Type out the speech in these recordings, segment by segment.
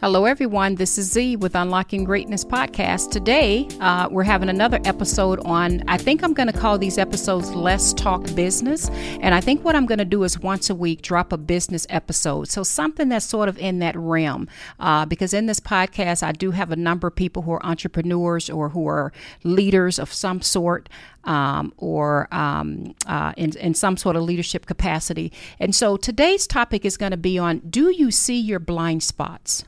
Hello, everyone. This is Z with Unlocking Greatness Podcast. Today, uh, we're having another episode on, I think I'm going to call these episodes Let's Talk Business. And I think what I'm going to do is once a week drop a business episode. So, something that's sort of in that realm. Uh, because in this podcast, I do have a number of people who are entrepreneurs or who are leaders of some sort. Um, or um, uh, in, in some sort of leadership capacity. And so today's topic is going to be on Do you see your blind spots?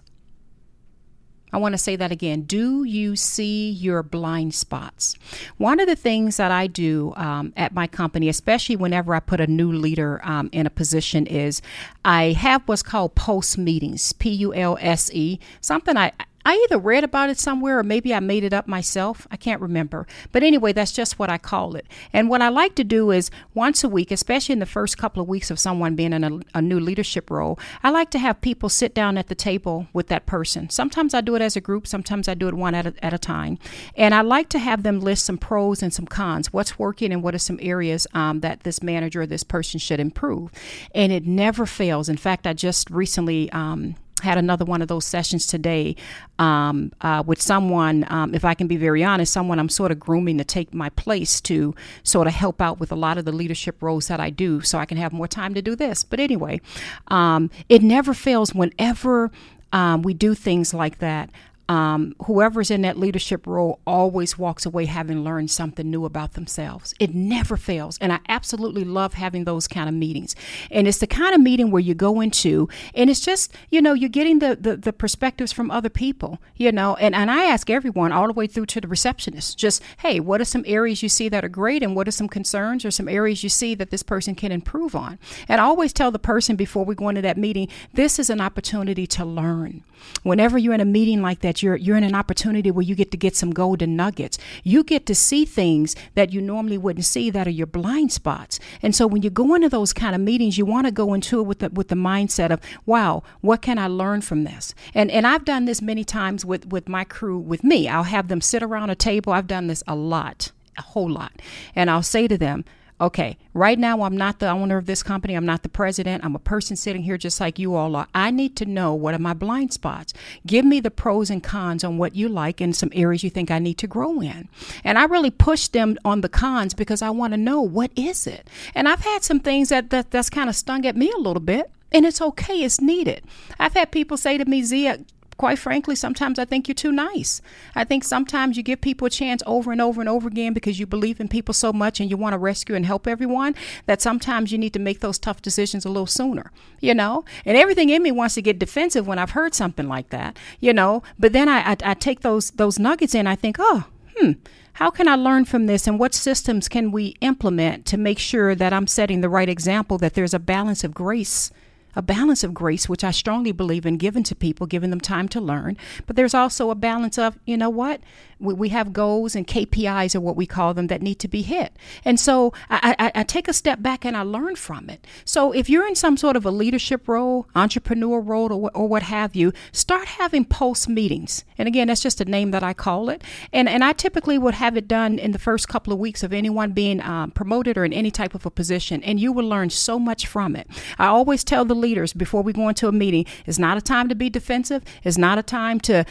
I want to say that again. Do you see your blind spots? One of the things that I do um, at my company, especially whenever I put a new leader um, in a position, is I have what's called pulse meetings, P U L S E, something I I either read about it somewhere or maybe I made it up myself. I can't remember. But anyway, that's just what I call it. And what I like to do is once a week, especially in the first couple of weeks of someone being in a, a, new leadership role, I like to have people sit down at the table with that person. Sometimes I do it as a group, sometimes I do it one at a, at a time. And I like to have them list some pros and some cons what's working and what are some areas um, that this manager or this person should improve. And it never fails. In fact, I just recently. Um, had another one of those sessions today um, uh, with someone, um, if I can be very honest, someone I'm sort of grooming to take my place to sort of help out with a lot of the leadership roles that I do so I can have more time to do this. But anyway, um, it never fails whenever um, we do things like that um, whoever's in that leadership role always walks away having learned something new about themselves. It never fails. And I absolutely love having those kind of meetings. And it's the kind of meeting where you go into, and it's just, you know, you're getting the, the, the perspectives from other people, you know. And, and I ask everyone all the way through to the receptionist just, hey, what are some areas you see that are great, and what are some concerns or some areas you see that this person can improve on? And I always tell the person before we go into that meeting, this is an opportunity to learn. Whenever you're in a meeting like that, that you're you're in an opportunity where you get to get some golden nuggets. You get to see things that you normally wouldn't see that are your blind spots. And so when you go into those kind of meetings, you want to go into it with the with the mindset of, wow, what can I learn from this? And and I've done this many times with with my crew with me. I'll have them sit around a table. I've done this a lot, a whole lot. And I'll say to them, okay, right now I'm not the owner of this company. I'm not the president. I'm a person sitting here just like you all are. I need to know what are my blind spots. Give me the pros and cons on what you like and some areas you think I need to grow in. And I really push them on the cons because I want to know what is it. And I've had some things that, that that's kind of stung at me a little bit. And it's okay, it's needed. I've had people say to me, Zia, quite frankly, sometimes I think you're too nice. I think sometimes you give people a chance over and over and over again because you believe in people so much and you want to rescue and help everyone that sometimes you need to make those tough decisions a little sooner, you know? And everything in me wants to get defensive when I've heard something like that, you know? But then I, I, I take those, those nuggets in, I think, oh, hmm, how can I learn from this and what systems can we implement to make sure that I'm setting the right example, that there's a balance of grace a balance of grace, which I strongly believe in given to people, giving them time to learn. But there's also a balance of, you know what? We, we have goals and KPIs, or what we call them, that need to be hit. And so I, I, I take a step back and I learn from it. So if you're in some sort of a leadership role, entrepreneur role, or, or what have you, start having pulse meetings. And again, that's just a name that I call it. And, and I typically would have it done in the first couple of weeks of anyone being um, promoted or in any type of a position. And you will learn so much from it. I always tell the leaders before we go into a meeting, it's not a time to be defensive. It's not a time to,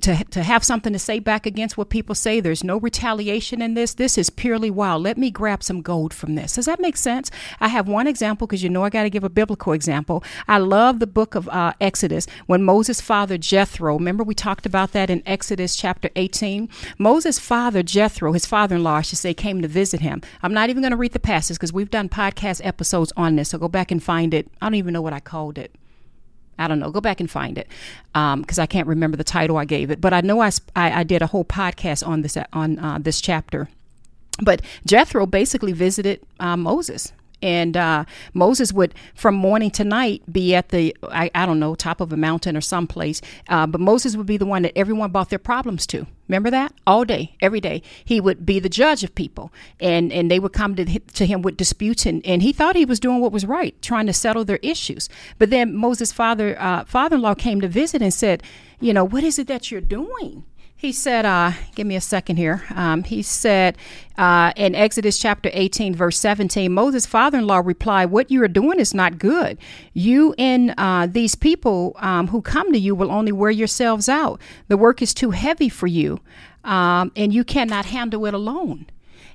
to, to have something to say back against what people say. There's no retaliation in this. This is purely wow. Let me grab some gold from this. Does that make sense? I have one example because you know I got to give a biblical example. I love the book of uh, Exodus when Moses' father Jethro, remember we talked about that in Exodus chapter 18? Moses' father Jethro, his father in law, I should say, came to visit him. I'm not even going to read the passage because we've done podcast episodes on this, so go back and find it. I don't even know what I called it. I don't know. Go back and find it because um, I can't remember the title I gave it. But I know I, I, I did a whole podcast on this on uh, this chapter. But Jethro basically visited uh, Moses and uh, Moses would, from morning to night, be at the, I, I don't know, top of a mountain or someplace. Uh, but Moses would be the one that everyone brought their problems to. Remember that? All day, every day. He would be the judge of people. And, and they would come to, to him with disputes. And, and he thought he was doing what was right, trying to settle their issues. But then Moses' father, uh, father-in-law came to visit and said, you know, what is it that you're doing? He said, uh, give me a second here. Um, he said uh, in Exodus chapter 18, verse 17, Moses' father in law replied, What you are doing is not good. You and uh, these people um, who come to you will only wear yourselves out. The work is too heavy for you, um, and you cannot handle it alone.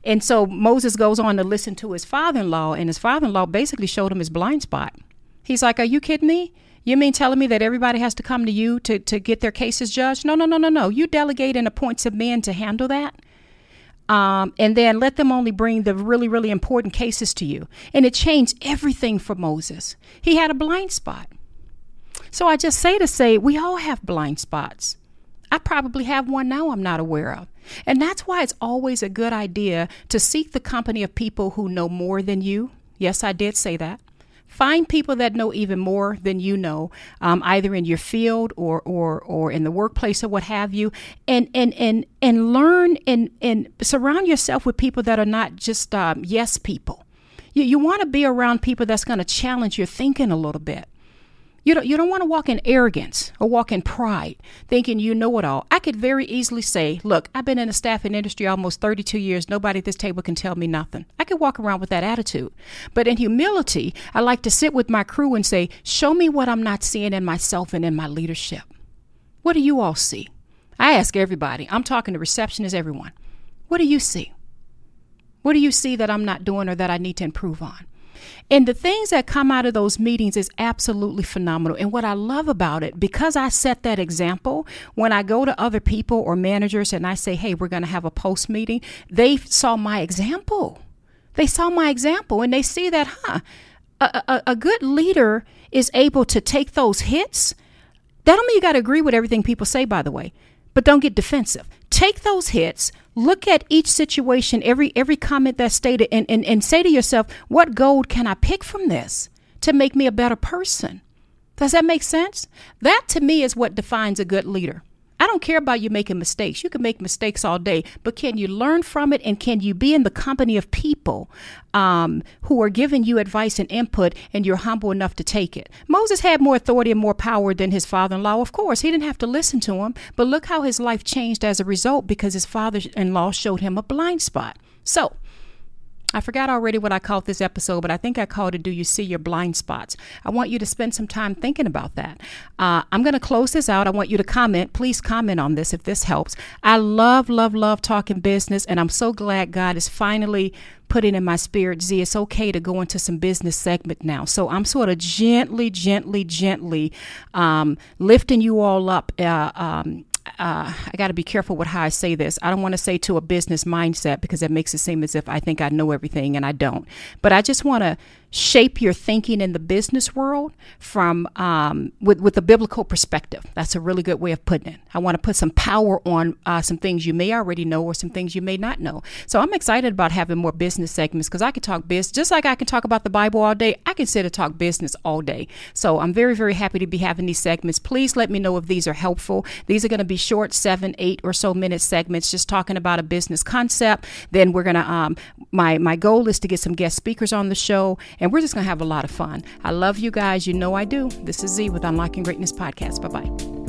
And so Moses goes on to listen to his father in law, and his father in law basically showed him his blind spot. He's like, Are you kidding me? You mean telling me that everybody has to come to you to, to get their cases judged? No, no, no, no, no. You delegate and appoint some men to handle that. Um, and then let them only bring the really, really important cases to you. And it changed everything for Moses. He had a blind spot. So I just say to say, we all have blind spots. I probably have one now I'm not aware of. And that's why it's always a good idea to seek the company of people who know more than you. Yes, I did say that. Find people that know even more than you know, um, either in your field or, or, or in the workplace or what have you, and, and, and, and learn and, and surround yourself with people that are not just um, yes people. You, you want to be around people that's going to challenge your thinking a little bit. You don't, you don't want to walk in arrogance or walk in pride, thinking you know it all. I could very easily say, Look, I've been in the staffing industry almost 32 years. Nobody at this table can tell me nothing. I could walk around with that attitude. But in humility, I like to sit with my crew and say, Show me what I'm not seeing in myself and in my leadership. What do you all see? I ask everybody, I'm talking to receptionists, everyone. What do you see? What do you see that I'm not doing or that I need to improve on? And the things that come out of those meetings is absolutely phenomenal. And what I love about it, because I set that example, when I go to other people or managers and I say, hey, we're going to have a pulse meeting, they saw my example. They saw my example and they see that, huh, a, a, a good leader is able to take those hits. That don't mean you got to agree with everything people say, by the way, but don't get defensive. Take those hits, look at each situation, every every comment that's stated, and, and, and say to yourself, what gold can I pick from this to make me a better person? Does that make sense? That to me is what defines a good leader. I don't care about you making mistakes. You can make mistakes all day, but can you learn from it and can you be in the company of people um, who are giving you advice and input and you're humble enough to take it? Moses had more authority and more power than his father in law. Of course, he didn't have to listen to him, but look how his life changed as a result because his father in law showed him a blind spot. So, I forgot already what I called this episode, but I think I called it Do You See Your Blind Spots? I want you to spend some time thinking about that. Uh, I'm going to close this out. I want you to comment. Please comment on this if this helps. I love, love, love talking business, and I'm so glad God is finally putting in my spirit, Z, it's okay to go into some business segment now. So I'm sort of gently, gently, gently um, lifting you all up. Uh, um, uh, I got to be careful with how I say this. I don't want to say to a business mindset because that makes it seem as if I think I know everything and I don't. But I just want to shape your thinking in the business world from um, with with a biblical perspective. That's a really good way of putting it. I want to put some power on uh, some things you may already know or some things you may not know. So I'm excited about having more business segments because I can talk business just like I can talk about the Bible all day. I can sit and talk business all day. So I'm very very happy to be having these segments. Please let me know if these are helpful. These are going to be short, seven, eight or so minute segments, just talking about a business concept. Then we're gonna um, my my goal is to get some guest speakers on the show and we're just going to have a lot of fun. I love you guys. You know I do. This is Z with Unlocking Greatness Podcast. Bye bye.